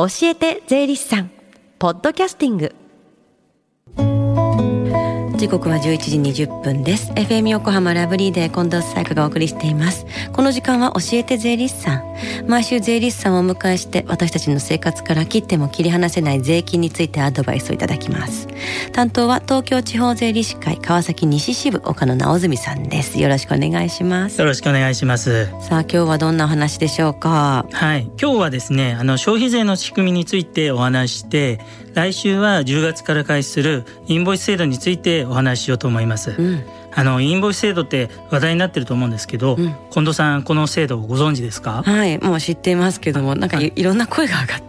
教えて税理士さん。ポッドキャスティング。時刻は11時20分です。FM 横浜ラブリーで近藤彩香がお送りしています。この時間は教えて税理士さん。毎週税理士さんをお迎えして私たちの生活から切っても切り離せない税金についてアドバイスをいただきます。担当は東京地方税理士会川崎西支部岡野直澄さんです。よろしくお願いします。よろしくお願いします。さあ今日はどんなお話でしょうか？はい。今日はですねあの消費税の仕組みについてお話して来週は10月から開始するインボイス制度についてお話ししようと思います、うん。あのインボイス制度って話題になってると思うんですけど、うん、近藤さんこの制度をご存知ですか？はいもう知っていますけどもなんかい。ろんな声が上がって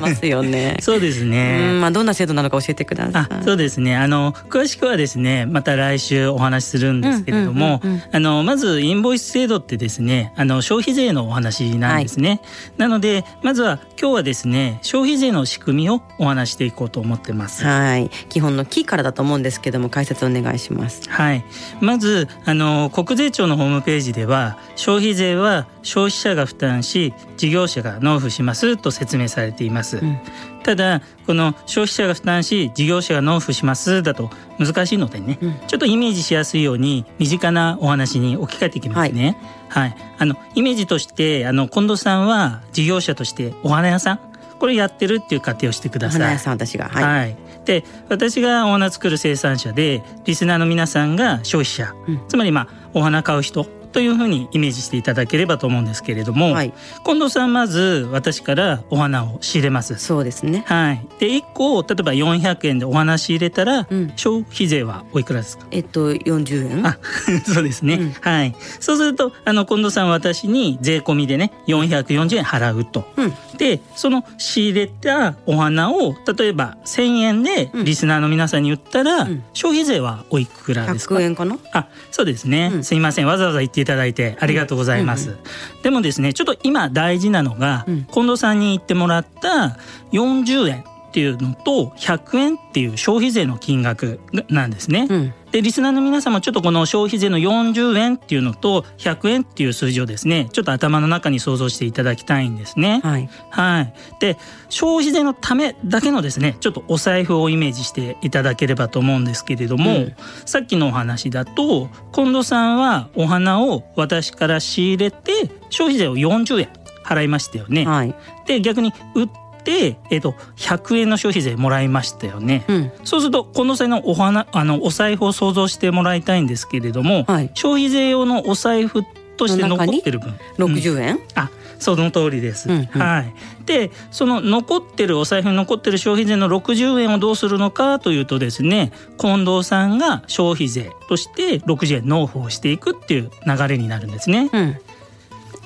ますよね。そうですね。まあどんな制度なのか教えてください。そうですね。あの詳しくはですねまた来週お話しするんですけれども、あのまずインボイス制度ってですねあの消費税のお話なんですね、はい、なのでまずは今日はですね消費税の仕組みをお話していこうと思ってます。はい。基本のキーからだと思うんですけども解説お願いします。はい。まずあの国税庁のホームページでは消費税は消費者が負担し事業者が納付しますと説明されています、うん、ただこの消費者が負担し事業者が納付しますだと難しいのでね、うん、ちょっとイメージしやすいように身近なお話に置き換えていきますね、はい、はい、あのイメージとしてあの近藤さんは事業者としてお花屋さん？これやってるっていう仮定をしてください。花屋さん私が、はい、はい、で私がお花作る生産者でリスナーの皆さんが消費者、うん、つまりまあお花買う人というふうにイメージしていただければと思うんですけれども、はい、近藤さんまず私からお花を仕入れます。そうですね。はい。で1個例えば400円でお花仕入れたら、うん、消費税はおいくらですか？えっと40円。あ そうですね、うん、はい。そうするとあの近藤さん私に税込みでね440円払うと、うん、でその仕入れたお花を例えば1000円でリスナーの皆さんに言ったら、消費税はおいくらですか？100円かな？あそうですね、すいません。わざわざ言っていただいてありがとうございます。うんうん。うん、でもですねちょっと今大事なのが、うん、近藤さんに言ってもらった40円っていうのと100円っていう消費税の金額なんですね。うん、でリスナーの皆様ちょっとこの消費税の40円っていうのと100円っていう数字をですねちょっと頭の中に想像していただきたいんですね。はい、はい、で消費税のためだけのですねちょっとお財布をイメージしていただければと思うんですけれども、うん、さっきのお話だと近藤さんはお花を私から仕入れて消費税を40円払いましたよね。はい、で逆に売っ、えーと、100円の消費税もらいましたよね、うん、そうするとこの際のお花あのお財布を想像してもらいたいんですけれども、はい、消費税用のお財布として残ってる分。60円、うん、あその通りです、うんうん、はい、でその残ってるお財布に残ってる消費税の60円をどうするのかというとですね近藤さんが消費税として60円納付をしていくっていう流れになるんですね。うん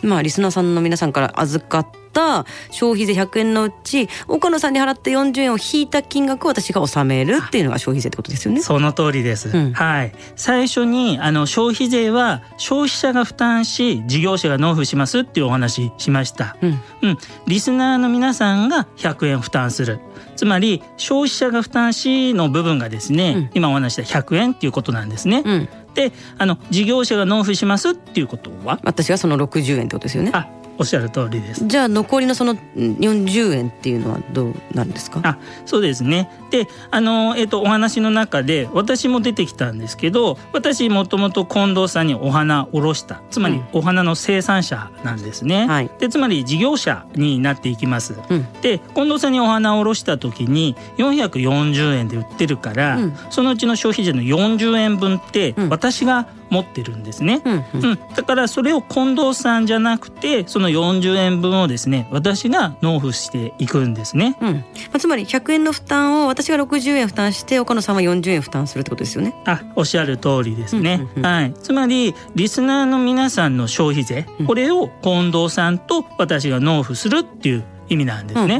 まあリスナーさんの皆さんから預かった消費税100円のうち岡野さんに払った40円を引いた金額を私が納めるっていうのが消費税ってことですよね。その通りです。うん、はい。最初にあの消費税は消費者が負担し事業者が納付しますっていうお話しました。うん。うん。リスナーの皆さんが100円負担する。つまり消費者が負担しの部分がですね、うん、今お話した100円っていうことなんですね。うん、であの事業者が納付しますっていうことは？私がその60円ってことですよね。あおっしゃる通りです。じゃあ残りのその40円っていうのはどうなんですか？あ、そうですね。で、あのえっ、ー、とお話の中で私も出てきたんですけど、私もともと近藤さんにお花おろした、つまりお花の生産者なんですね。うんはい、で、つまり事業者になっていきます。うん、で、近藤さんにお花をおろした時に440円で売ってるから、うん、そのうちの消費税の40円分って私が持ってるんですね、うん、うん、だからそれを近藤さんじゃなくてその40円分をですね私が納付していくんですね、うん。まあ、つまり100円の負担を私が60円負担して岡野さんは40円負担するってことですよね。あおっしゃる通りですね、うんうんうん、はい。つまりリスナーの皆さんの消費税、これを近藤さんと私が納付するっていう意味なんですね。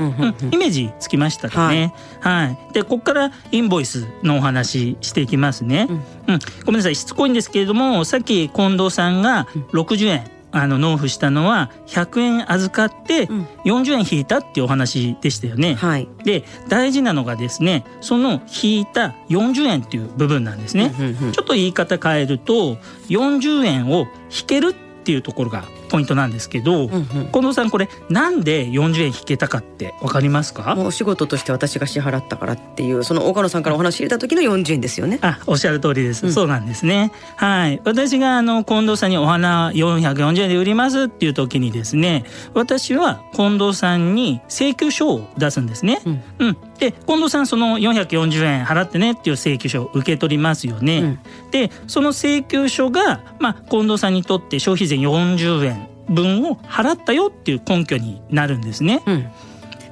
イメージつきましたかね。はい。はい、でここからインボイスのお話していきますね。うん、うん、ごめんなさいしつこいんですけれどもさっき近藤さんが60円あの納付したのは100円預かって40円引いたっていうお話でしたよね。はい、で大事なのがですねその引いた40円っていう部分なんですね。ちょっと言い方変えると40円を引けるっっていうところがポイントなんですけど、うんうん、近藤さんこれなんで40円引けたかってわかりますか？お仕事として私が支払ったからっていうその岡野さんからお話入れた時の40円ですよね。あおっしゃる通りです、うん、そうなんですね。はい。私があの近藤さんにお花440円で売りますっていう時にですね私は近藤さんに請求書を出すんですね、うん、うん、で近藤さんその440円払ってねっていう請求書を受け取りますよね、うん、でその請求書がまあ近藤さんにとって消費税40円分を払ったよっていう根拠になるんですね。うん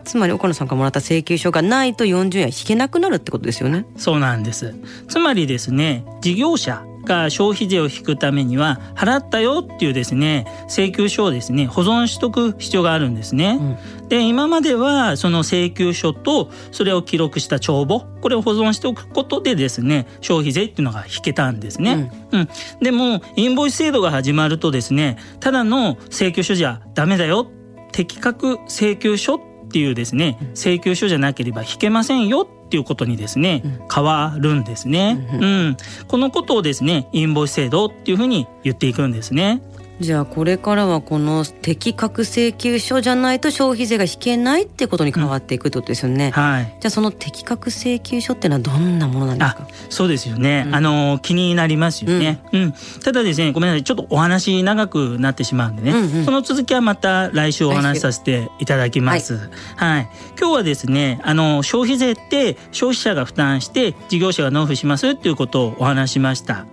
つまり岡野さんからもらった請求書がないと40円引けなくなるってことですよね。そうなんです。つまりですね、事業者が消費税を引くためには払ったよっていうですね請求書をですね保存しとく必要があるんですね。うん、で今まではその請求書とそれを記録した帳簿これを保存しておくことでですね消費税っていうのが引けたんですね。うん、うん、でもインボイス制度が始まるとですねただの請求書じゃダメだよ適格請求書っていうですね請求書じゃなければ引けませんよっていうことにですね、変わるんですね、うん、このことをですねインボイス制度っていうふうに言っていくんですね。じゃあこれからはこの適格請求書じゃないと消費税が引けないってことに変わっていくってことですよね。うん、はい。じゃあその適格請求書っていうのはどんなものなんですか。そうですよね。うん、あの気になりますよね、うん。うん。ただですね、ごめんなさい、ちょっとお話長くなってしまうんでね。うんうん、その続きはまた来週お話しさせていただきます。はい、はい。今日はですね、あの消費税って消費者が負担して事業者が納付しますっていうことをお話しました。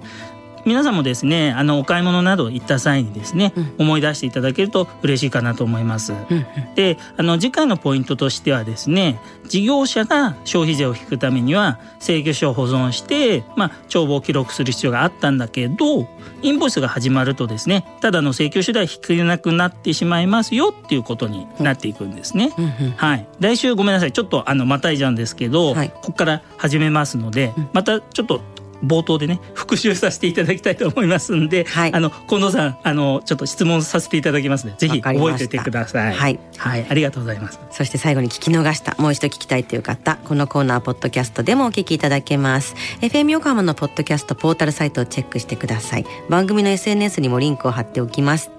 皆さんもですねあのお買い物など行った際にですね、うん、思い出していただけると嬉しいかなと思います。うんうん、であの次回のポイントとしてはですね事業者が消費税を引くためには請求書を保存して、まあ、帳簿を記録する必要があったんだけどインボイスが始まるとですねただの請求書では引けなくなってしまいますよっていうことになっていくんですね。うんうん、はい、来週ごめんなさい。ちょっとあのまたいじゃうんですけど、はい、ここから始めますので、またちょっと冒頭でね復習させていただきたいと思いますんで、はい、あの近藤さんあのちょっと質問させていただきますのでぜひ覚えててください。はい、はい、ありがとうございます。そして最後に聞き逃したもう一度聞きたいという方このコーナーポッドキャストでもお聞きいただけます。FM 横浜のポッドキャストポータルサイトをチェックしてください。番組の SNS にもリンクを貼っておきます。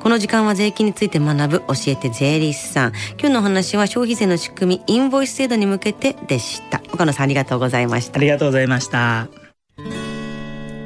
この時間は税金について学ぶ教えて税理士さん。今日のお話は消費税の仕組みインボイス制度に向けてでした。岡野さんありがとうございました。ありがとうございました。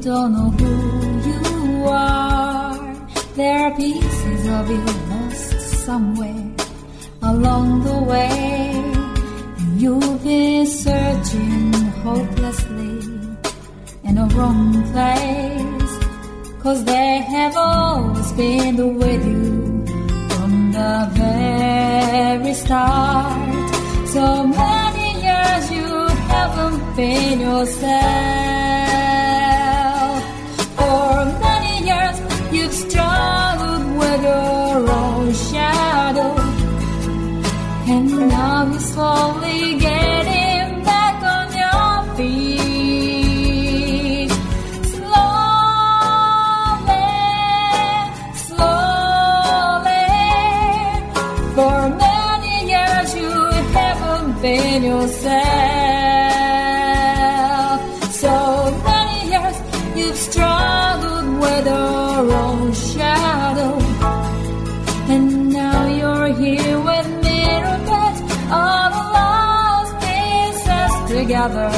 don't know who you are. There are pieces of you lost somewhere along the way. And you've been searching hopelessly in a wrong place. Cause they have always been with you from the very start. So many years you haven't been yourself. your own shadow, and now you slowly get. another.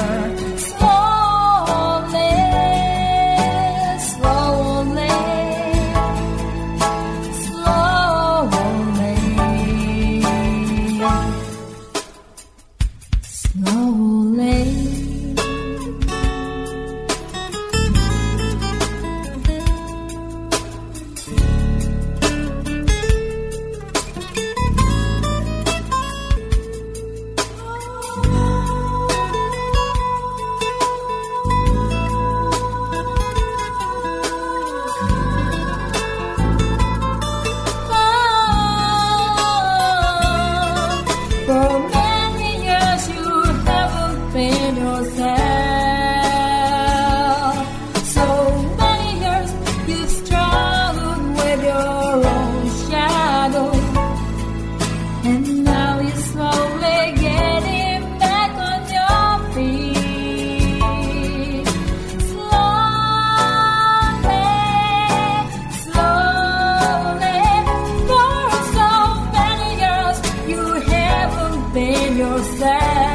been yourself.